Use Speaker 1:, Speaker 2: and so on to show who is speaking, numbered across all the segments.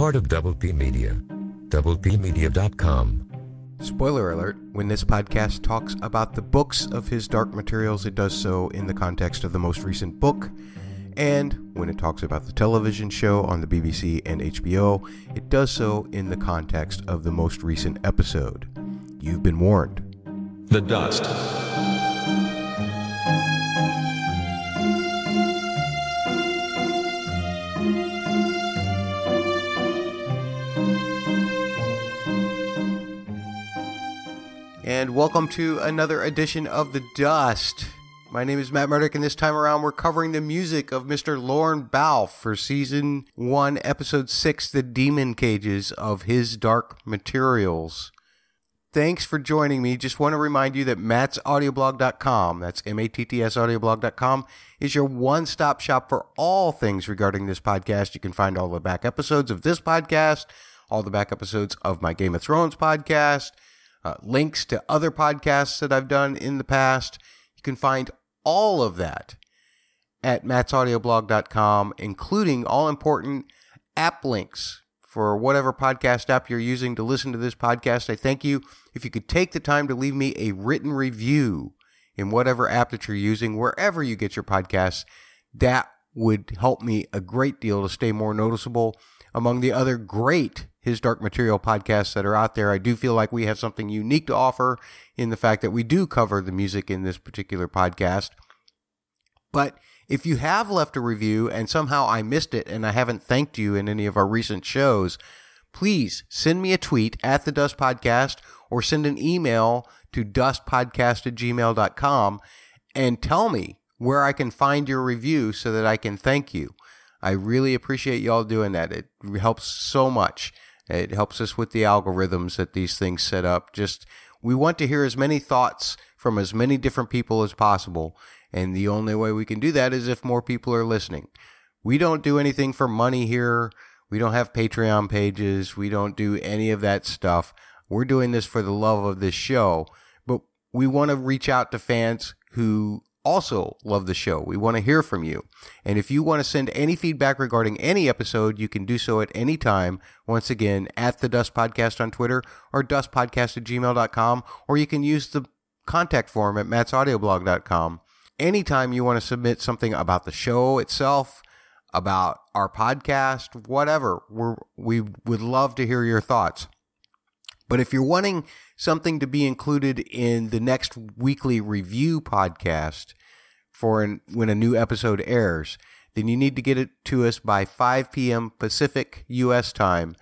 Speaker 1: part of Double P Media. DoublePmedia.com.
Speaker 2: Spoiler alert when this podcast talks about the books of his Dark Materials, it does so in the context of the most recent book. And when it talks about the television show on the BBC and HBO, it does so in the context of the most recent episode. You've been warned.
Speaker 3: The Dust.
Speaker 2: And welcome to another edition of The Dust. My name is Matt Murdock, and this time around we're covering the music of Mr. Lorne Balfe for Season 1, Episode 6, The Daemon Cages of His Dark Materials. Thanks for joining me. Just want to remind you that mattsaudioblog.com, that's M-A-T-T-S audioblog.com, is your one-stop shop for all things regarding this podcast. You can find all the back episodes of this podcast, all the back episodes of my Game of Thrones podcast, uh, links to other podcasts that I've done in the past. You can find all of that at mattsaudioblog.com, including all important app links for whatever podcast app you're using to listen to this podcast. I thank you. If you could take the time to leave me a written review in whatever app that you're using, wherever you get your podcasts, that would help me a great deal to stay more noticeable among the other great His Dark Material podcasts that are out there. I do feel like we have something unique to offer in the fact that we do cover the music in this particular podcast. But if you have left a review and somehow I missed it and I haven't thanked you in any of our recent shows, please send me a tweet at the Dust Podcast or send an email to dustpodcast at gmail.com and tell me where I can find your review so that I can thank you. I really appreciate y'all doing that. It helps so much. It helps us with the algorithms that these things set up. Just we want to hear as many thoughts from as many different people as possible. And the only way we can do that is if more people are listening. We don't do anything for money here. We don't have Patreon pages. We don't do any of that stuff. We're doing this for the love of this show. But we want to reach out to fans who also love the show. We want to hear from you. And if you want to send any feedback regarding any episode, you can do so at any time. Once again, at the Dust Podcast on Twitter or dustpodcast at gmail.com, or you can use the contact form at mattsaudioblog.com. Anytime you want to submit something about the show itself, about our podcast, whatever, we would love to hear your thoughts. But if you're wanting something to be included in the next weekly review podcast for an, when a new episode airs, then you need to get it to us by 5 p.m. Pacific U.S. time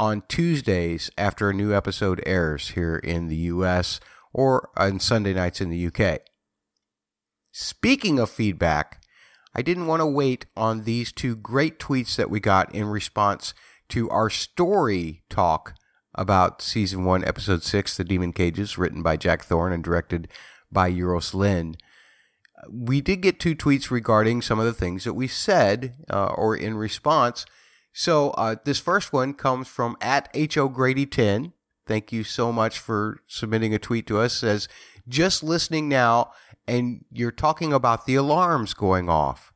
Speaker 2: on Tuesdays after a new episode airs here in the U.S. or on Sunday nights in the U.K. Speaking of feedback, I didn't want to wait on these two great tweets that we got in response to our story talk about season one, episode six, The Daemon Cages, written by Jack Thorne and directed by Euros Lyn. We did get two tweets regarding some of the things that we said uh, or in response. So uh, this first one comes from at HO Grady 10. Thank you so much for submitting a tweet to us. Says, just listening now, and you're talking about the alarms going off.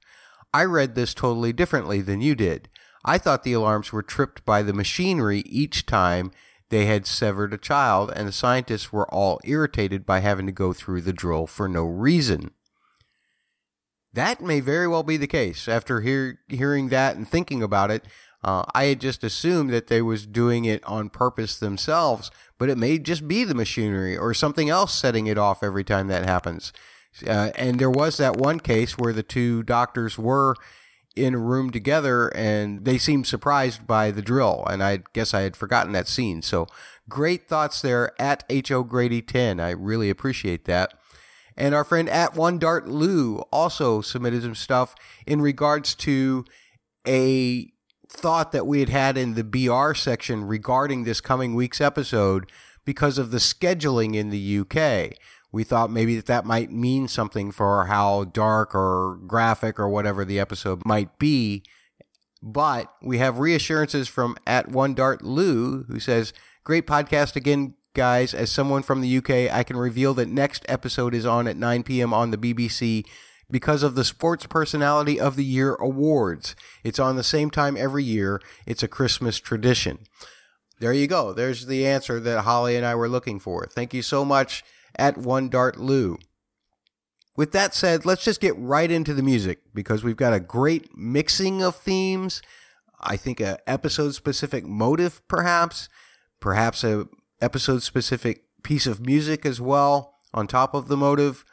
Speaker 2: I read this totally differently than you did. I thought the alarms were tripped by the machinery each time they had severed a child, and the scientists were all irritated by having to go through the drill for no reason. That may very well be the case. After hear, hearing that and thinking about it, uh, I had just assumed that they was doing it on purpose themselves, but it may just be the machinery or something else setting it off every time that happens. Uh, and there was that one case where the two doctors were in a room together and they seemed surprised by the drill. And I guess I had forgotten that scene. So great thoughts there at HO Grady 10. I really appreciate that. And our friend at One Dart Lou also submitted some stuff in regards to a thought that we had had in the BR section regarding this coming week's episode because of the scheduling in the UK we thought maybe that that might mean something for how dark or graphic or whatever the episode might be. But we have reassurances from at one dart Lou who says, "Great podcast again, guys. As someone from the UK, I can reveal that next episode is on at 9 p.m. on the BBC because of the Sports Personality of the Year awards. It's on the same time every year. It's a Christmas tradition. There you go. There's the answer that Holly and I were looking for. Thank you so much at One Dart Lou. With that said, let's just get right into the music because we've got a great mixing of themes. I think a episode specific motive, perhaps, perhaps a episode specific piece of music as well on top of the motive.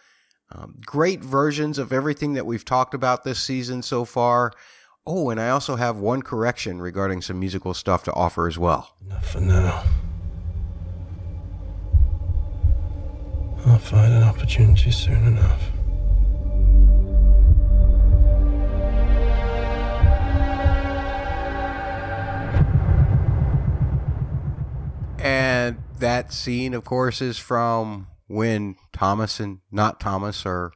Speaker 2: Um, great versions of everything that we've talked about this season so far. Oh, and I also have one correction regarding some musical stuff to offer as well.
Speaker 1: Enough for now. I'll find an opportunity soon enough.
Speaker 2: And that scene, of course, is from when Thomas and not Thomas are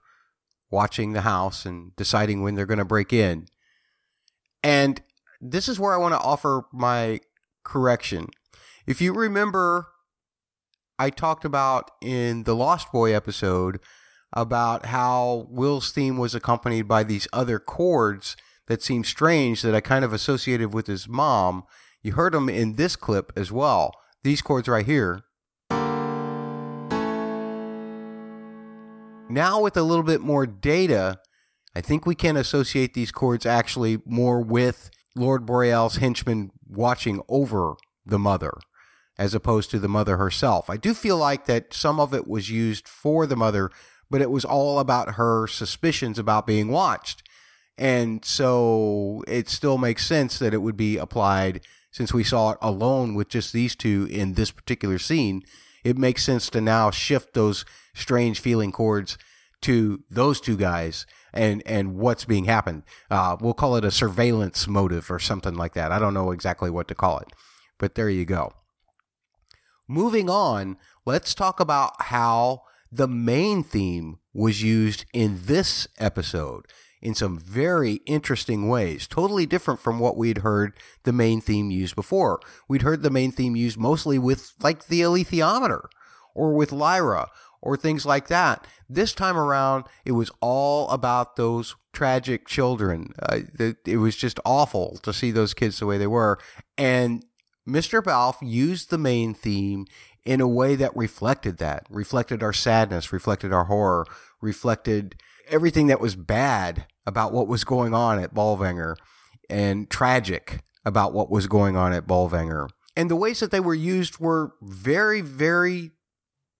Speaker 2: watching the house and deciding when they're going to break in. And this is where I want to offer my correction. If you remember, I talked about in the Lost Boy episode about how Will's theme was accompanied by these other chords that seemed strange that I kind of associated with his mom. You heard them in this clip as well. These chords right here. Now, with a little bit more data, I think we can associate these chords actually more with Lord Boreal's henchman watching over the mother as opposed to the mother herself. I do feel like that some of it was used for the mother, but it was all about her suspicions about being watched. And so it still makes sense that it would be applied since we saw it alone with just these two in this particular scene. It makes sense to now shift those strange feeling chords to those two guys and and what's being happened. Uh, we'll call it a surveillance motive or something like that. I don't know exactly what to call it, but there you go. Moving on, let's talk about how the main theme was used in this episode in some very interesting ways, totally different from what we'd heard the main theme used before. We'd heard the main theme used mostly with like the alethiometer or with Lyra or things like that. This time around, it was all about those tragic children. Uh, it, it was just awful to see those kids the way they were. And Mr. Balfe used the main theme in a way that reflected that, reflected our sadness, reflected our horror, reflected everything that was bad about what was going on at Bolvangar and tragic about what was going on at Bolvangar. And the ways that they were used were very, very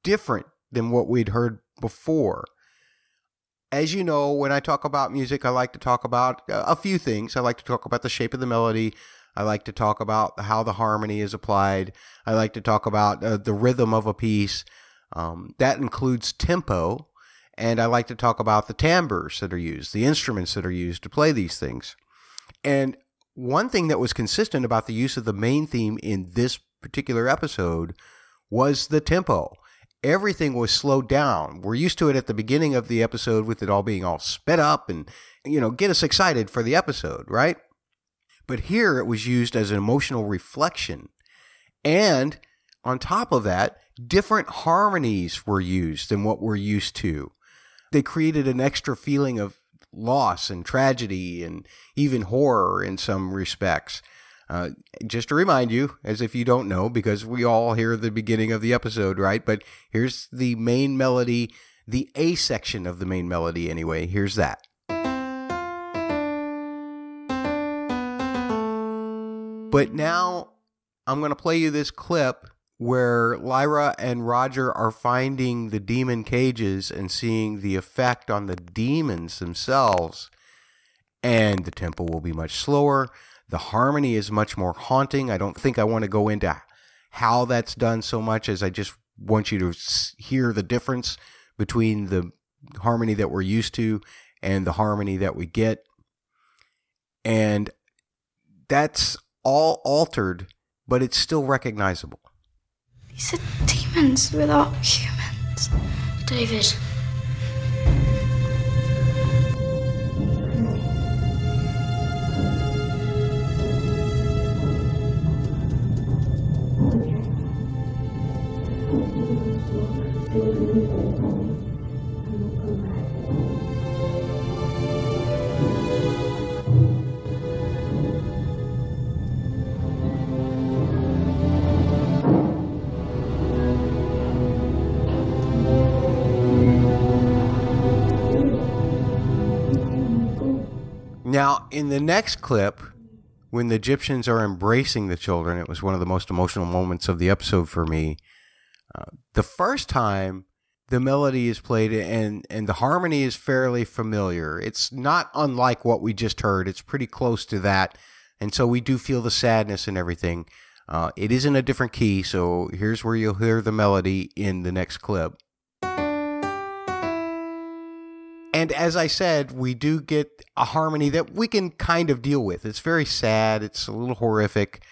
Speaker 2: different than what we'd heard before. As you know, when I talk about music, I like to talk about a few things. I like to talk about the shape of the melody. I like to talk about how the harmony is applied. I like to talk about uh, the rhythm of a piece. Um, that includes tempo. And I like to talk about the timbres that are used, the instruments that are used to play these things. And one thing that was consistent about the use of the main theme in this particular episode was the tempo everything was slowed down. We're used to it at the beginning of the episode with it all being all sped up and, you know, get us excited for the episode, right? But here it was used as an emotional reflection. And on top of that, different harmonies were used than what we're used to. They created an extra feeling of loss and tragedy and even horror in some respects. Uh, just to remind you, as if you don't know, because we all hear the beginning of the episode, right? But here's the main melody, the A section of the main melody, anyway. Here's that. But now I'm going to play you this clip where Lyra and Roger are finding the daemon cages and seeing the effect on the daemons themselves. And the tempo will be much slower. The harmony is much more haunting. I don't think I want to go into how that's done so much as I just want you to hear the difference between the harmony that we're used to and the harmony that we get. And that's all altered, but it's still recognizable.
Speaker 3: These are daemons without humans.
Speaker 4: David.
Speaker 2: Now, in the next clip, when the Gyptians are embracing the children, it was one of the most emotional moments of the episode for me. Uh, the first time the melody is played and, and the harmony is fairly familiar. It's not unlike what we just heard, it's pretty close to that. And so we do feel the sadness and everything. Uh, it is in a different key, so here's where you'll hear the melody in the next clip. And as I said, we do get a harmony that we can kind of deal with. It's very sad. It's a little horrific.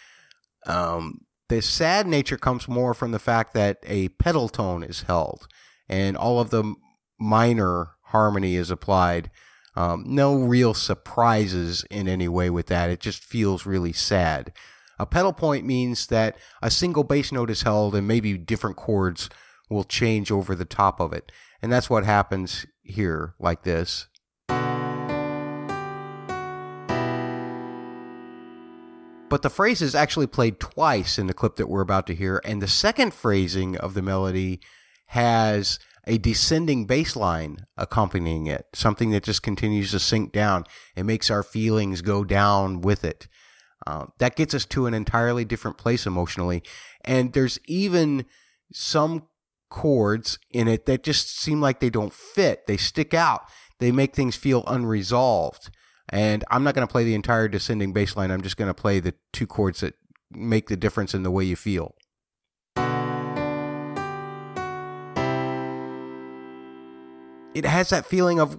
Speaker 2: Um, the sad nature comes more from the fact that a pedal tone is held and all of the minor harmony is applied. Um, no real surprises in any way with that. It just feels really sad. A pedal point means that a single bass note is held and maybe different chords will change over the top of it. And that's what happens here like this. But the phrase is actually played twice in the clip that we're about to hear, and the second phrasing of the melody has a descending bass line accompanying it, something that just continues to sink down. It makes our feelings go down with it. Uh, that gets us to an entirely different place emotionally. And there's even some chords in it that just seem like they don't fit. They stick out. They make things feel unresolved. And I'm not going to play the entire descending bass line. I'm just going to play the two chords that make the difference in the way you feel. It has that feeling of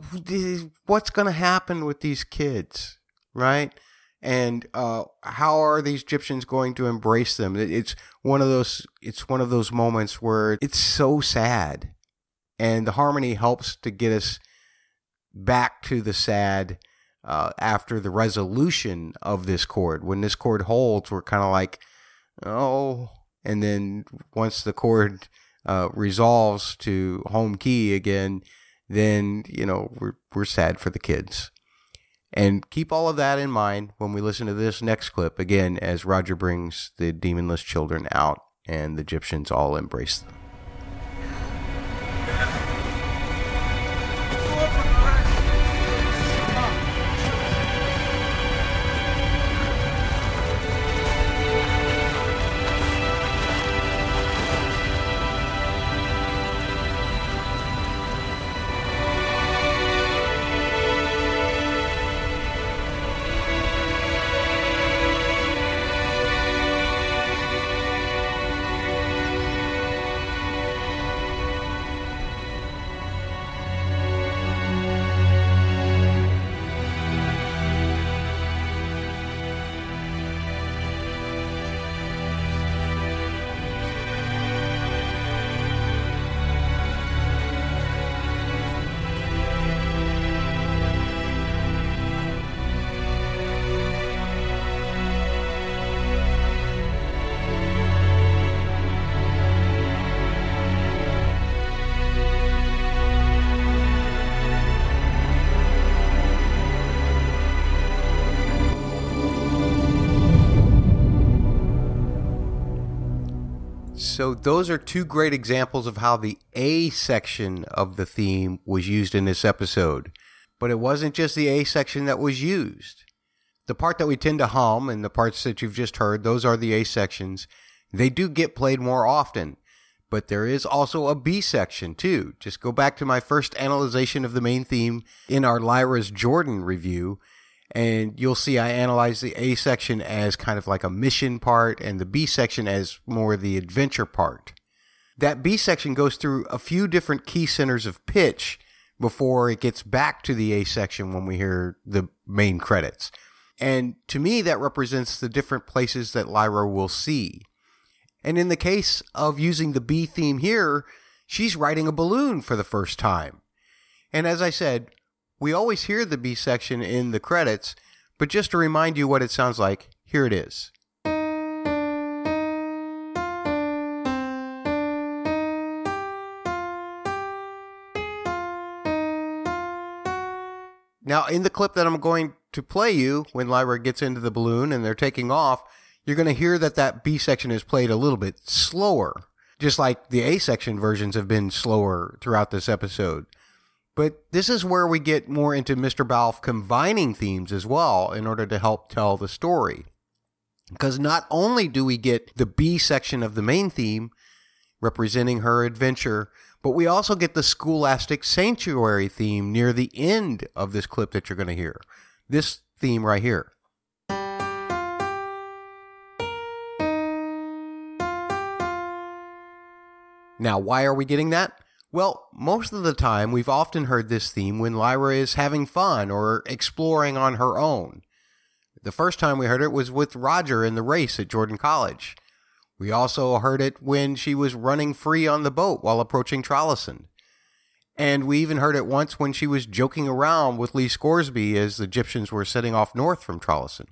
Speaker 2: what's going to happen with these kids, right? And uh, how are these Gyptians going to embrace them? It's one of those. It's one of those moments where it's so sad, and the harmony helps to get us back to the sad uh, after the resolution of this chord. When this chord holds, we're kind of like, oh, and then once the chord uh, resolves to home key again, then you know we're we're sad for the kids. And keep all of that in mind when we listen to this next clip again as Roger brings the daemonless children out and the Gyptians all embrace them. So those are two great examples of how the A section of the theme was used in this episode. But it wasn't just the A section that was used. The part that we tend to hum and the parts that you've just heard, those are the A sections. They do get played more often. But there is also a B section too. Just go back to my first analysis of the main theme in our Lyra's Jordan review and you'll see I analyze the A section as kind of like a mission part and the B section as more the adventure part. That B section goes through a few different key centers of pitch before it gets back to the A section when we hear the main credits. And to me, that represents the different places that Lyra will see. And in the case of using the B theme here, she's riding a balloon for the first time. And as I said, we always hear the B section in the credits, but just to remind you what it sounds like, here it is. Now, in the clip that I'm going to play you, when Lyra gets into the balloon and they're taking off, you're going to hear that that B section is played a little bit slower, just like the A section versions have been slower throughout this episode. But this is where we get more into Mr. Balfe combining themes as well in order to help tell the story. Because not only do we get the B section of the main theme representing her adventure, but we also get the scholastic sanctuary theme near the end of this clip that you're going to hear. This theme right here. Now, why are we getting that? Well, most of the time, we've often heard this theme when Lyra is having fun or exploring on her own. The first time we heard it was with Roger in the race at Jordan College. We also heard it when she was running free on the boat while approaching Trollesund. And we even heard it once when she was joking around with Lee Scoresby as the Gyptians were setting off north from Trollesund.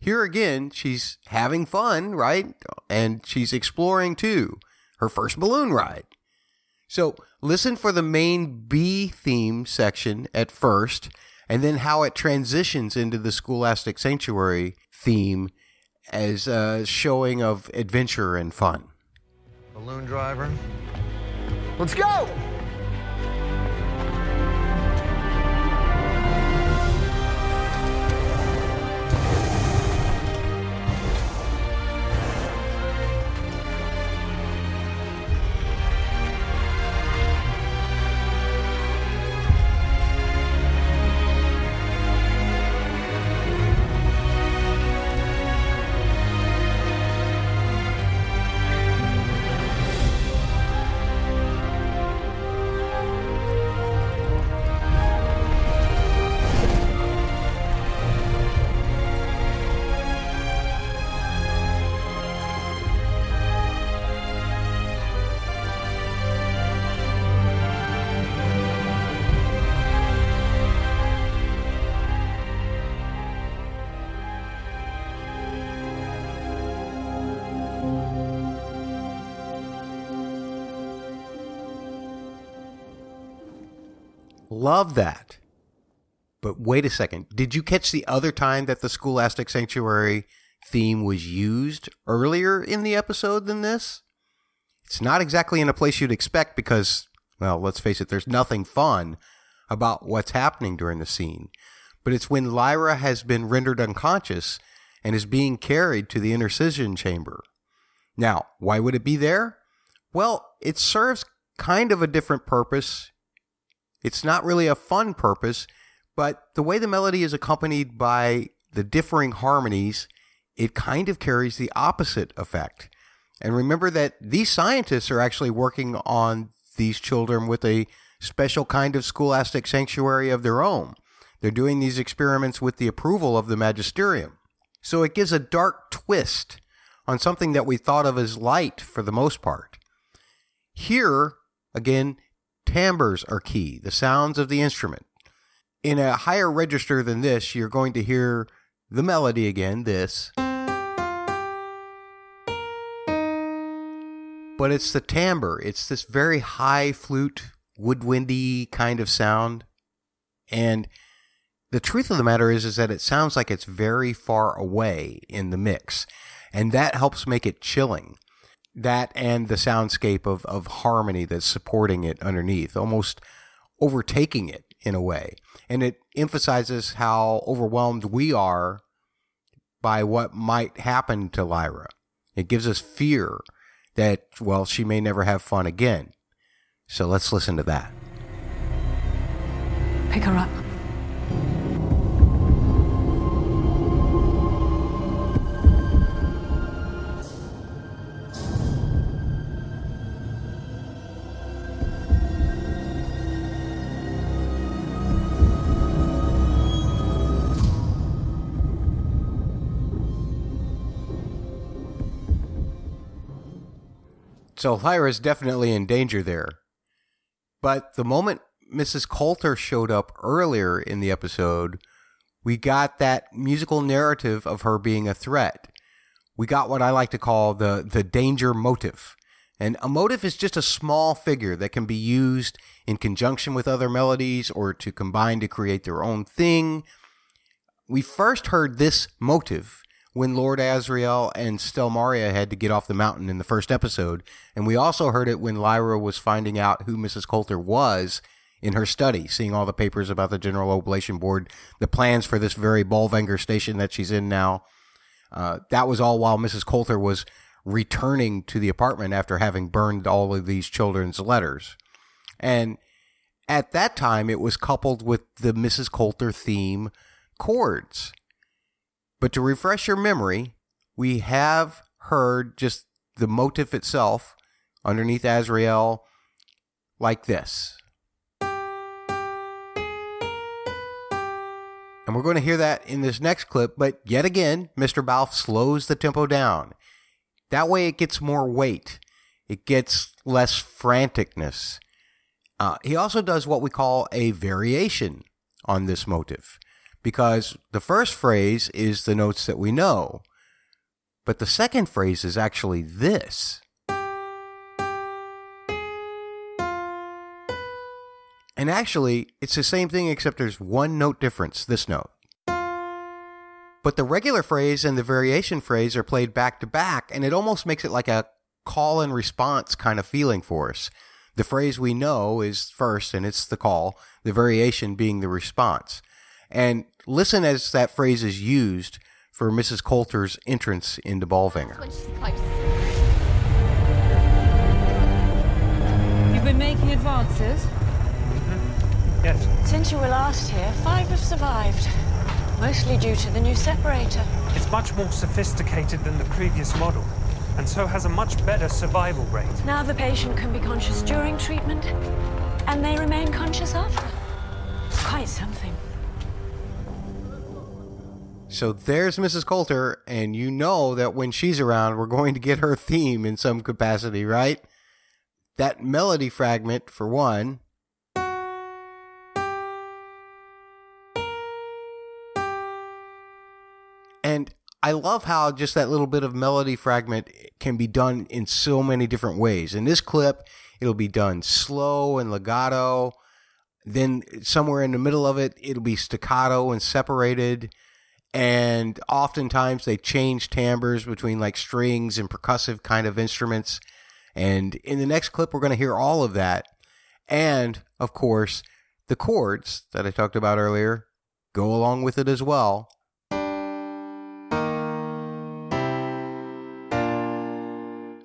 Speaker 2: Here again, she's having fun, right? And she's exploring too her first balloon ride. So listen for the main B theme section at first, and then how it transitions into the Scholastic Sanctuary theme as a showing of adventure and fun.
Speaker 4: Balloon driver. Let's go!
Speaker 2: Love that. But wait a second. Did you catch the other time that the Scholastic Sanctuary theme was used earlier in the episode than this? It's not exactly in a place you'd expect because, well, let's face it, there's nothing fun about what's happening during the scene. But it's when Lyra has been rendered unconscious and is being carried to the intercision chamber. Now, why would it be there? Well, it serves kind of a different purpose it's not really a fun purpose, but the way the melody is accompanied by the differing harmonies, it kind of carries the opposite effect. And remember that these scientists are actually working on these children with a special kind of scholastic sanctuary of their own. They're doing these experiments with the approval of the magisterium. So it gives a dark twist on something that we thought of as light for the most part. Here, again, Timbres are key, the sounds of the instrument. In a higher register than this, you're going to hear the melody again, this. But it's the timbre. It's this very high flute, woodwindy kind of sound. And the truth of the matter is, is that it sounds like it's very far away in the mix. And that helps make it chilling that and the soundscape of, of harmony that's supporting it underneath, almost overtaking it in a way. And it emphasizes how overwhelmed we are by what might happen to Lyra. It gives us fear that, well, she may never have fun again. So let's listen to that.
Speaker 5: Pick her up.
Speaker 2: So Lyra is definitely in danger there. But the moment Mrs. Coulter showed up earlier in the episode, we got that musical narrative of her being a threat. We got what I like to call the, the danger motive. And a motive is just a small figure that can be used in conjunction with other melodies or to combine to create their own thing. We first heard this motive when Lord Asriel and Stelmaria had to get off the mountain in the first episode. And we also heard it when Lyra was finding out who Mrs. Coulter was in her study, seeing all the papers about the General Oblation Board, the plans for this very Bolvangar station that she's in now. Uh, that was all while Mrs. Coulter was returning to the apartment after having burned all of these children's letters. And at that time, it was coupled with the Mrs. Coulter theme chords. But to refresh your memory, we have heard just the motif itself underneath Asriel like this. And we're going to hear that in this next clip, but yet again, Mr. Balfe slows the tempo down. That way it gets more weight. It gets less franticness. Uh, he also does what we call a variation on this motive because the first phrase is the notes that we know, but the second phrase is actually this. And actually, it's the same thing except there's one note difference, this note. But the regular phrase and the variation phrase are played back to back, and it almost makes it like a call and response kind of feeling for us. The phrase we know is first, and it's the call, the variation being the response. And listen as that phrase is used for Mrs. Coulter's entrance into Bolvangar.
Speaker 5: You've been making advances? Mm-hmm.
Speaker 6: Yes.
Speaker 5: Since you were last here, five have survived. Mostly due to the new separator.
Speaker 6: It's much more sophisticated than the previous model, and so has a much better survival rate.
Speaker 5: Now the patient can be conscious during treatment, and they remain conscious after. It's quite something.
Speaker 2: So there's Mrs. Coulter, and you know that when she's around, we're going to get her theme in some capacity, right? That melody fragment, for one. And I love how just that little bit of melody fragment can be done in so many different ways. In this clip, it'll be done slow and legato. Then somewhere in the middle of it, it'll be staccato and separated and oftentimes they change timbres between like strings and percussive kind of instruments. And in the next clip, we're going to hear all of that. And of course, the chords that I talked about earlier go along with it as well.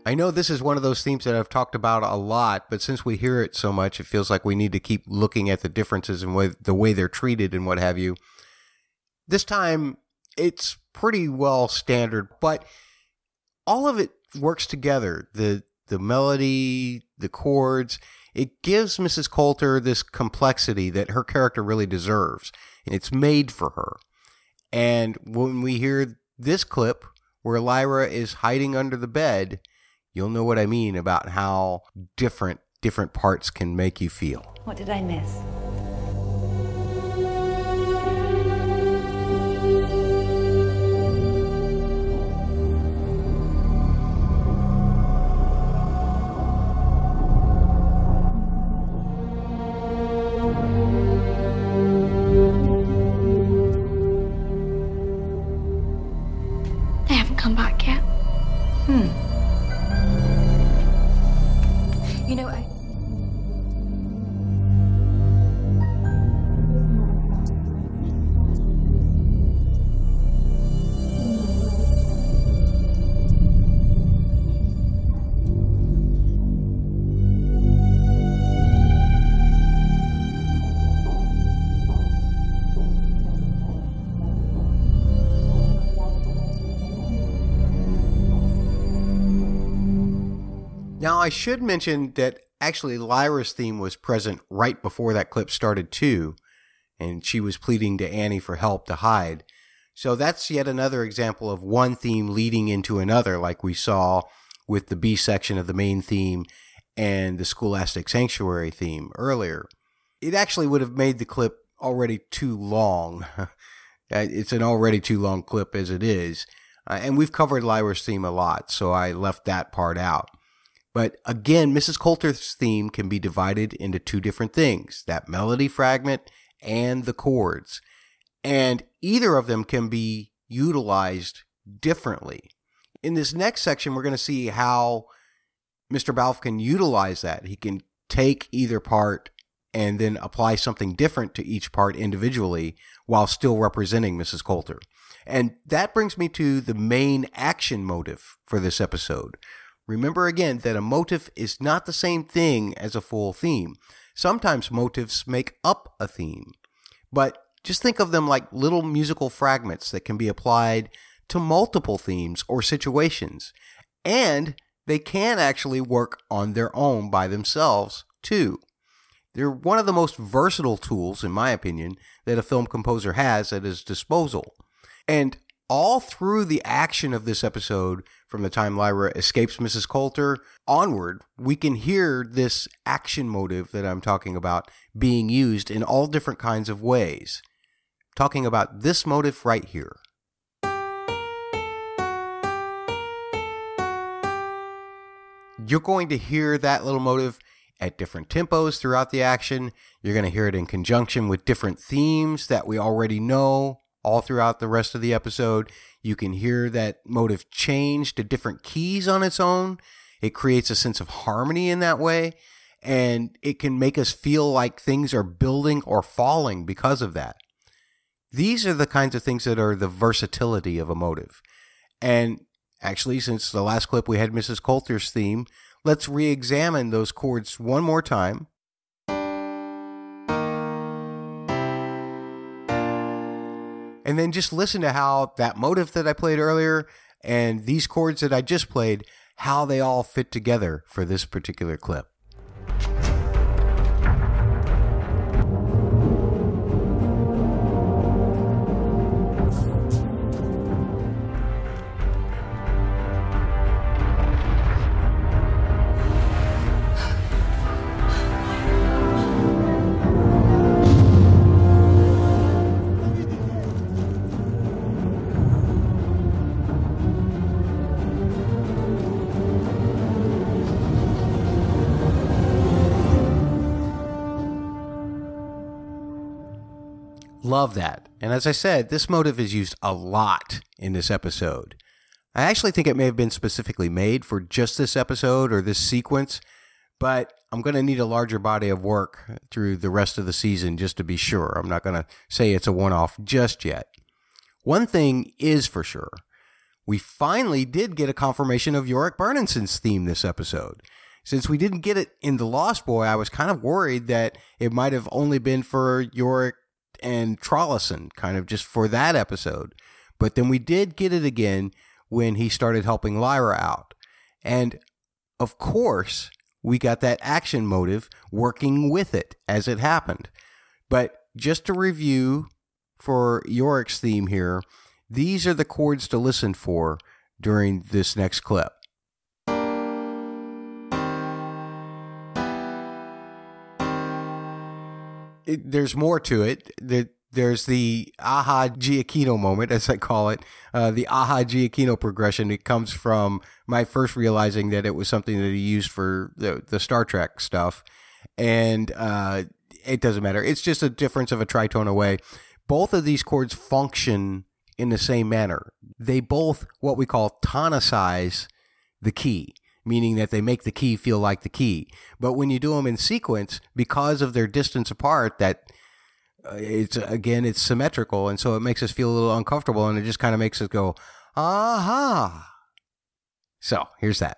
Speaker 2: I know this is one of those themes that I've talked about a lot, but since we hear it so much, it feels like we need to keep looking at the differences and the way they're treated and what have you. This time it's pretty well standard, but all of it works together. The the melody, the chords, it gives Mrs. Coulter this complexity that her character really deserves. It's made for her. And when we hear this clip where Lyra is hiding under the bed, you'll know what I mean about how different different parts can make you feel.
Speaker 5: What did I miss?
Speaker 2: I should mention that actually Lyra's theme was present right before that clip started, too, and she was pleading to Annie for help to hide. So that's yet another example of one theme leading into another, like we saw with the B section of the main theme and the Scholastic Sanctuary theme earlier. It actually would have made the clip already too long. it's an already too long clip as it is. Uh, and we've covered Lyra's theme a lot, so I left that part out. But again, Mrs. Coulter's theme can be divided into two different things that melody fragment and the chords. And either of them can be utilized differently. In this next section, we're going to see how Mr. Balfe can utilize that. He can take either part and then apply something different to each part individually while still representing Mrs. Coulter. And that brings me to the main action motive for this episode. Remember again that a motif is not the same thing as a full theme. Sometimes motifs make up a theme, but just think of them like little musical fragments that can be applied to multiple themes or situations. And they can actually work on their own by themselves, too. They're one of the most versatile tools, in my opinion, that a film composer has at his disposal. And all through the action of this episode, from the time Lyra escapes Mrs. Coulter onward, we can hear this action motive that I'm talking about being used in all different kinds of ways. Talking about this motive right here. You're going to hear that little motive at different tempos throughout the action. You're going to hear it in conjunction with different themes that we already know all throughout the rest of the episode. You can hear that motive change to different keys on its own. It creates a sense of harmony in that way. And it can make us feel like things are building or falling because of that. These are the kinds of things that are the versatility of a motive. And actually, since the last clip we had Mrs. Coulter's theme, let's re examine those chords one more time. And then just listen to how that motive that I played earlier and these chords that I just played, how they all fit together for this particular clip. Love that. And as I said, this motive is used a lot in this episode. I actually think it may have been specifically made for just this episode or this sequence, but I'm going to need a larger body of work through the rest of the season just to be sure. I'm not going to say it's a one off just yet. One thing is for sure we finally did get a confirmation of Iorek Byrnison's theme this episode. Since we didn't get it in The Lost Boy, I was kind of worried that it might have only been for Iorek and Trollesund, kind of just for that episode. But then we did get it again when he started helping Lyra out. And of course, we got that action motive working with it as it happened. But just to review for Iorek's theme here, these are the chords to listen for during this next clip. It, there's more to it. That there's the aha Giacchino moment, as I call it, uh, the aha Giacchino progression. It comes from my first realizing that it was something that he used for the, the Star Trek stuff. And uh, it doesn't matter. It's just a difference of a tritone away. Both of these chords function in the same manner. They both, what we call tonicize the key meaning that they make the key feel like the key. But when you do them in sequence, because of their distance apart, that uh, it's again it's symmetrical, and so it makes us feel a little uncomfortable, and it just kind of makes us go, aha. So here's that.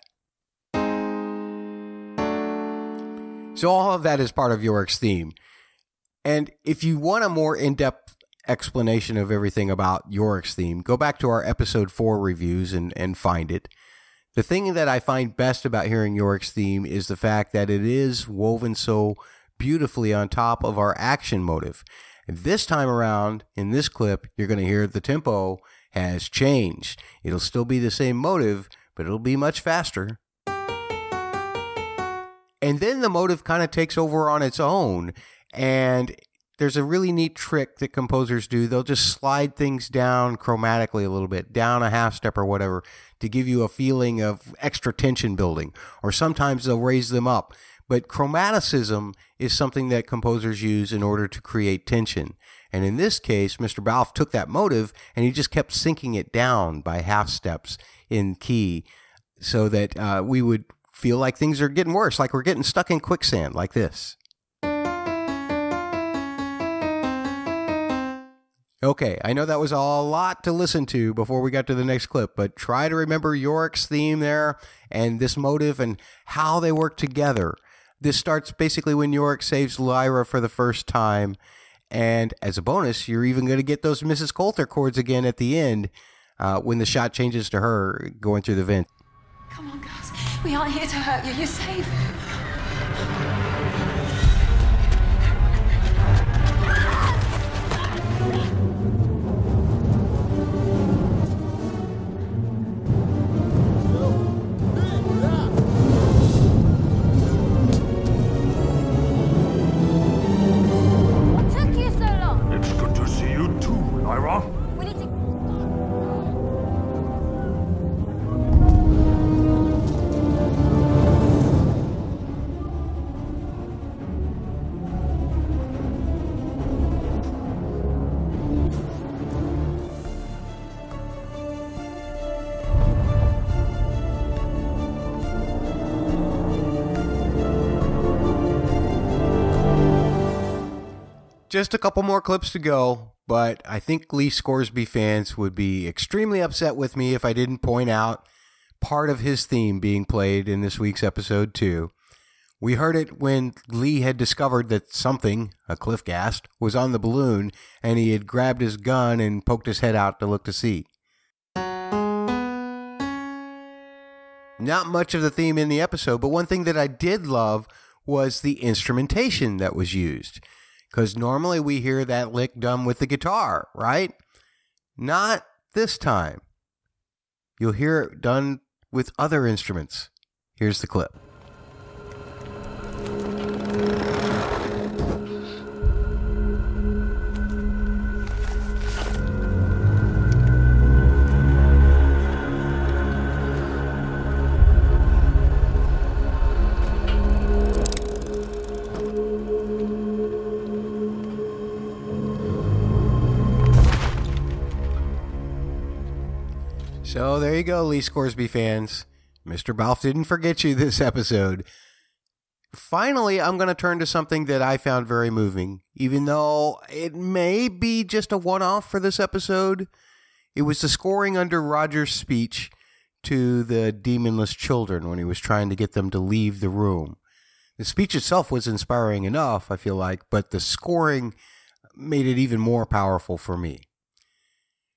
Speaker 2: So all of that is part of Iorek's theme. And if you want a more in-depth explanation of everything about Iorek's theme, go back to our episode four reviews and, and find it. The thing that I find best about hearing Iorek's theme is the fact that it is woven so beautifully on top of our action motive. This time around, in this clip, you're going to hear the tempo has changed. It'll still be the same motive, but it'll be much faster. And then the motive kind of takes over on its own. And there's a really neat trick that composers do. They'll just slide things down chromatically a little bit, down a half step or whatever, to give you a feeling of extra tension building. Or sometimes they'll raise them up. But chromaticism is something that composers use in order to create tension. And in this case, Mr. Balfe took that motive and he just kept sinking it down by half steps in key so that uh, we would feel like things are getting worse, like we're getting stuck in quicksand, like this. Okay, I know that was a lot to listen to before we got to the next clip, but try to remember Iorek's theme there and this motive and how they work together. This starts basically when Yorick saves Lyra for the first time, and as a bonus, you're even going to get those Mrs. Coulter chords again at the end uh, when the shot changes to her going through the vent.
Speaker 5: Come on, girls. We aren't here to hurt you. You're safe.
Speaker 2: Just a couple more clips to go, but I think Lee Scoresby fans would be extremely upset with me if I didn't point out part of his theme being played in this week's episode, too. We heard it when Lee had discovered that something, a cliff ghast, was on the balloon, and he had grabbed his gun and poked his head out to look to see. Not much of the theme in the episode, but one thing that I did love was the instrumentation that was used. Because normally we hear that lick done with the guitar, right? Not this time. You'll hear it done with other instruments. Here's the clip. So there you go, Lee Scoresby fans. Mr. Balfe didn't forget you this episode. Finally, I'm going to turn to something that I found very moving, even though it may be just a one off for this episode. It was the scoring under Roger's speech to the daemonless children when he was trying to get them to leave the room. The speech itself was inspiring enough, I feel like, but the scoring made it even more powerful for me.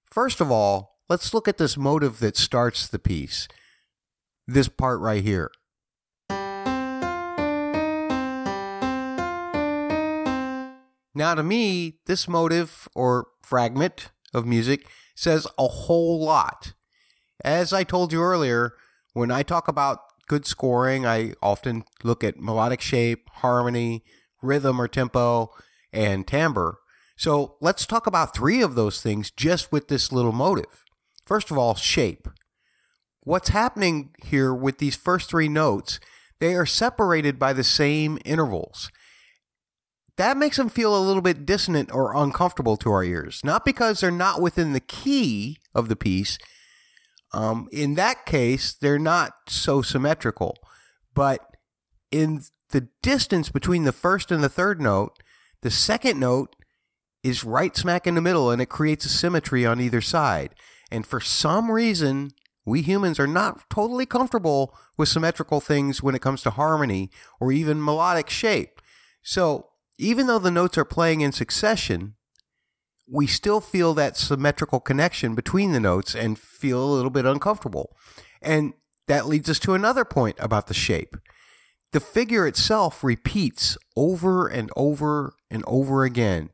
Speaker 2: First of all, let's look at this motive that starts the piece. This part right here. Now, to me, this motive or fragment of music says a whole lot. As I told you earlier, when I talk about good scoring, I often look at melodic shape, harmony, rhythm or tempo, and timbre. So let's talk about three of those things just with this little motive. First of all, shape. What's happening here with these first three notes, they are separated by the same intervals. That makes them feel a little bit dissonant or uncomfortable to our ears. Not because they're not within the key of the piece. Um, in that case, they're not so symmetrical. But in the distance between the first and the third note, the second note is right smack in the middle and it creates a symmetry on either side. And for some reason, we humans are not totally comfortable with symmetrical things when it comes to harmony or even melodic shape. So, even though the notes are playing in succession, we still feel that symmetrical connection between the notes and feel a little bit uncomfortable. And that leads us to another point about the shape. The figure itself repeats over and over and over again.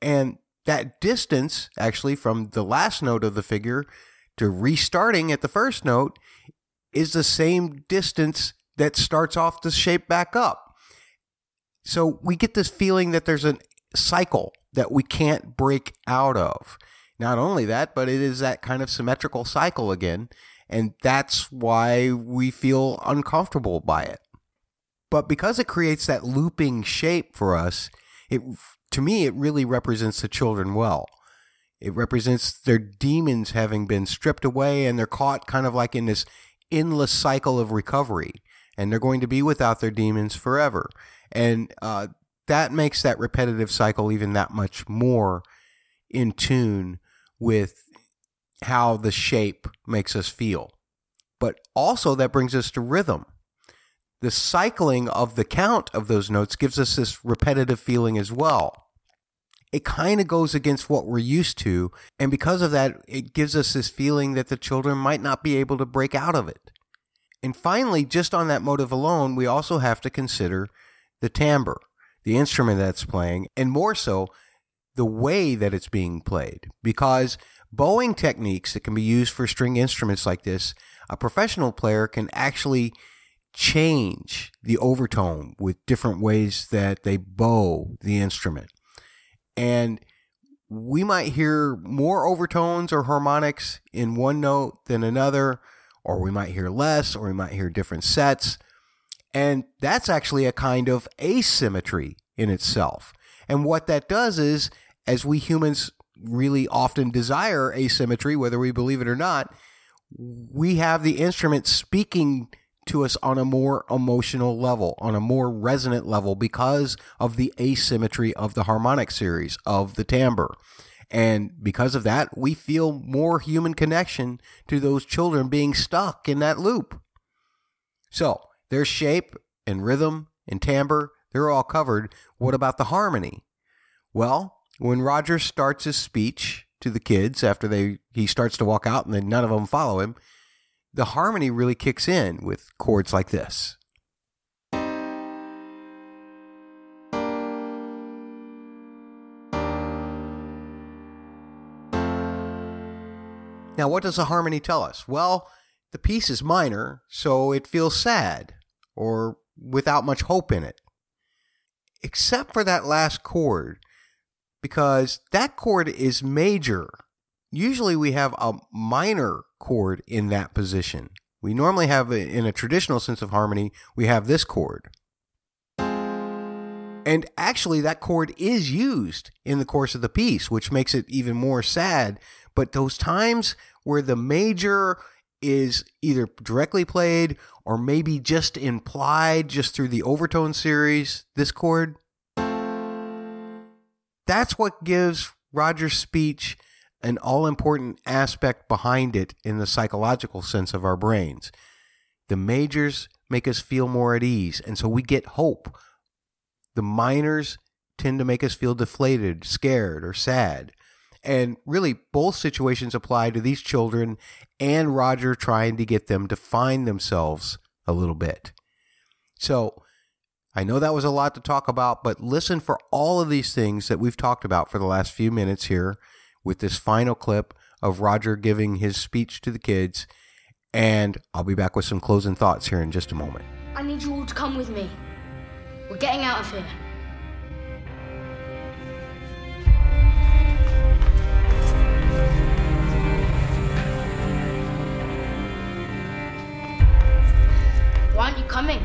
Speaker 2: And that distance, actually, from the last note of the figure to restarting at the first note, is the same distance that starts off the shape back up. So we get this feeling that there's a cycle that we can't break out of. Not only that, but it is that kind of symmetrical cycle again. And that's why we feel uncomfortable by it. But because it creates that looping shape for us, it to me it really represents the children well. It represents their daemons having been stripped away and they're caught kind of like in this endless cycle of recovery. And they're going to be without their daemons forever. And uh, that makes that repetitive cycle even that much more in tune with how the shape makes us feel. But also, that brings us to rhythm. The cycling of the count of those notes gives us this repetitive feeling as well. It kind of goes against what we're used to, and because of that, it gives us this feeling that the children might not be able to break out of it. And finally, just on that motive alone, we also have to consider the timbre, the instrument that's playing, and more so, the way that it's being played. Because bowing techniques that can be used for string instruments like this, a professional player can actually change the overtone with different ways that they bow the instrument. And we might hear more overtones or harmonics in one note than another, or we might hear less, or we might hear different sets. And that's actually a kind of asymmetry in itself. And what that does is, as we humans really often desire asymmetry, whether we believe it or not, we have the instrument speaking to us on a more emotional level, on a more resonant level because of the asymmetry of the harmonic series of the timbre. And because of that, we feel more human connection to those children being stuck in that loop. So, their shape and rhythm and timbre, they're all covered. What about the harmony? Well, when Roger starts his speech to the kids after they he starts to walk out and then none of them follow him, the harmony really kicks in with chords like this. Now, what does the harmony tell us? Well, the piece is minor, so it feels sad or without much hope in it. Except for that last chord, because that chord is major. Usually we have a minor chord in that position. We normally have, in a traditional sense of harmony, we have this chord. And actually, that chord is used in the course of the piece, which makes it even more sad. But those times where the major is either directly played or maybe just implied just through the overtone series, this chord, that's what gives Roger's speech an all important aspect behind it in the psychological sense of our brains. The majors make us feel more at ease, and so we get hope. The minors tend to make us feel deflated, scared, or sad. And really, both situations apply to these children and Roger trying to get them to find themselves a little bit. So, I know that was a lot to talk about, but listen for all of these things that we've talked about for the last few minutes here with this final clip of Roger giving his speech to the kids. And I'll be back with some closing thoughts here in just a moment.
Speaker 7: I need you all to come with me. We're getting out of here. Why aren't you coming?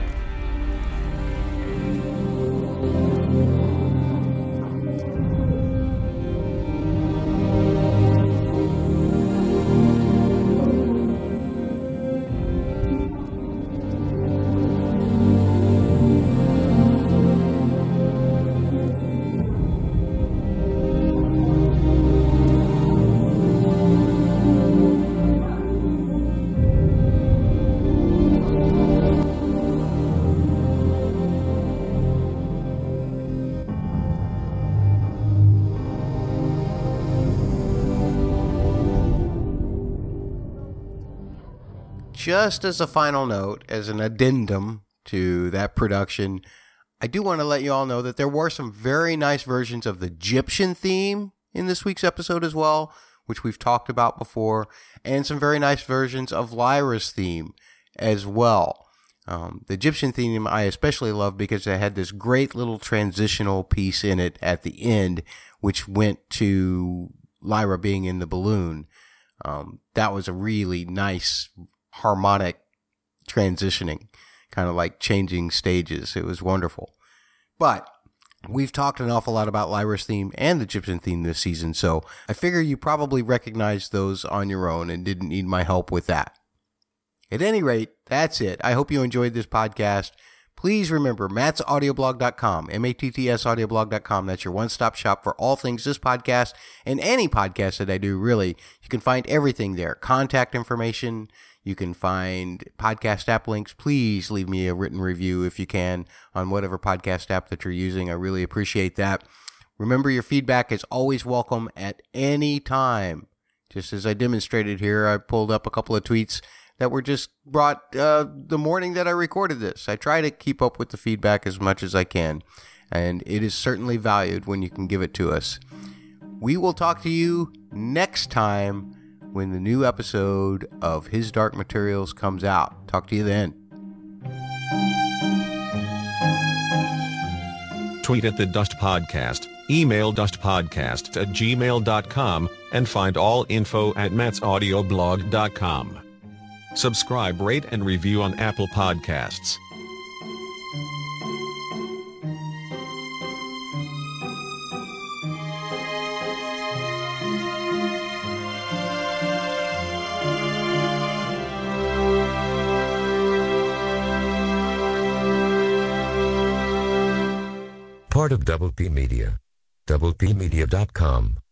Speaker 2: Just as a final note, as an addendum to that production, I do want to let you all know that there were some very nice versions of the Gyptian theme in this week's episode as well, which we've talked about before, and some very nice versions of Lyra's theme as well. Um, the Gyptian theme I especially love because it had this great little transitional piece in it at the end, which went to Lyra being in the balloon. Um, that was a really nice harmonic transitioning, kind of like changing stages. It was wonderful. But we've talked an awful lot about Lyra's theme and the Gyptian theme this season, so I figure you probably recognized those on your own and didn't need my help with that. At any rate, that's it. I hope you enjoyed this podcast. Please remember mattsaudioblog.com, M-A-T-T-S audioblog.com. That's your one-stop shop for all things this podcast and any podcast that I do, really. You can find everything there. Contact information. You can find podcast app links. Please leave me a written review if you can on whatever podcast app that you're using. I really appreciate that. Remember, your feedback is always welcome at any time. Just as I demonstrated here, I pulled up a couple of tweets that were just brought uh, the morning that I recorded this. I try to keep up with the feedback as much as I can, and it is certainly valued when you can give it to us. We will talk to you next time when the new episode of His Dark Materials comes out. Talk to you then.
Speaker 8: Tweet at the Dust Podcast, email dustpodcast at gmail.com, and find all info at mattsaudioblog.com. Subscribe, rate, and review on Apple Podcasts.
Speaker 9: Part of Double P Media. DoublePmedia.com.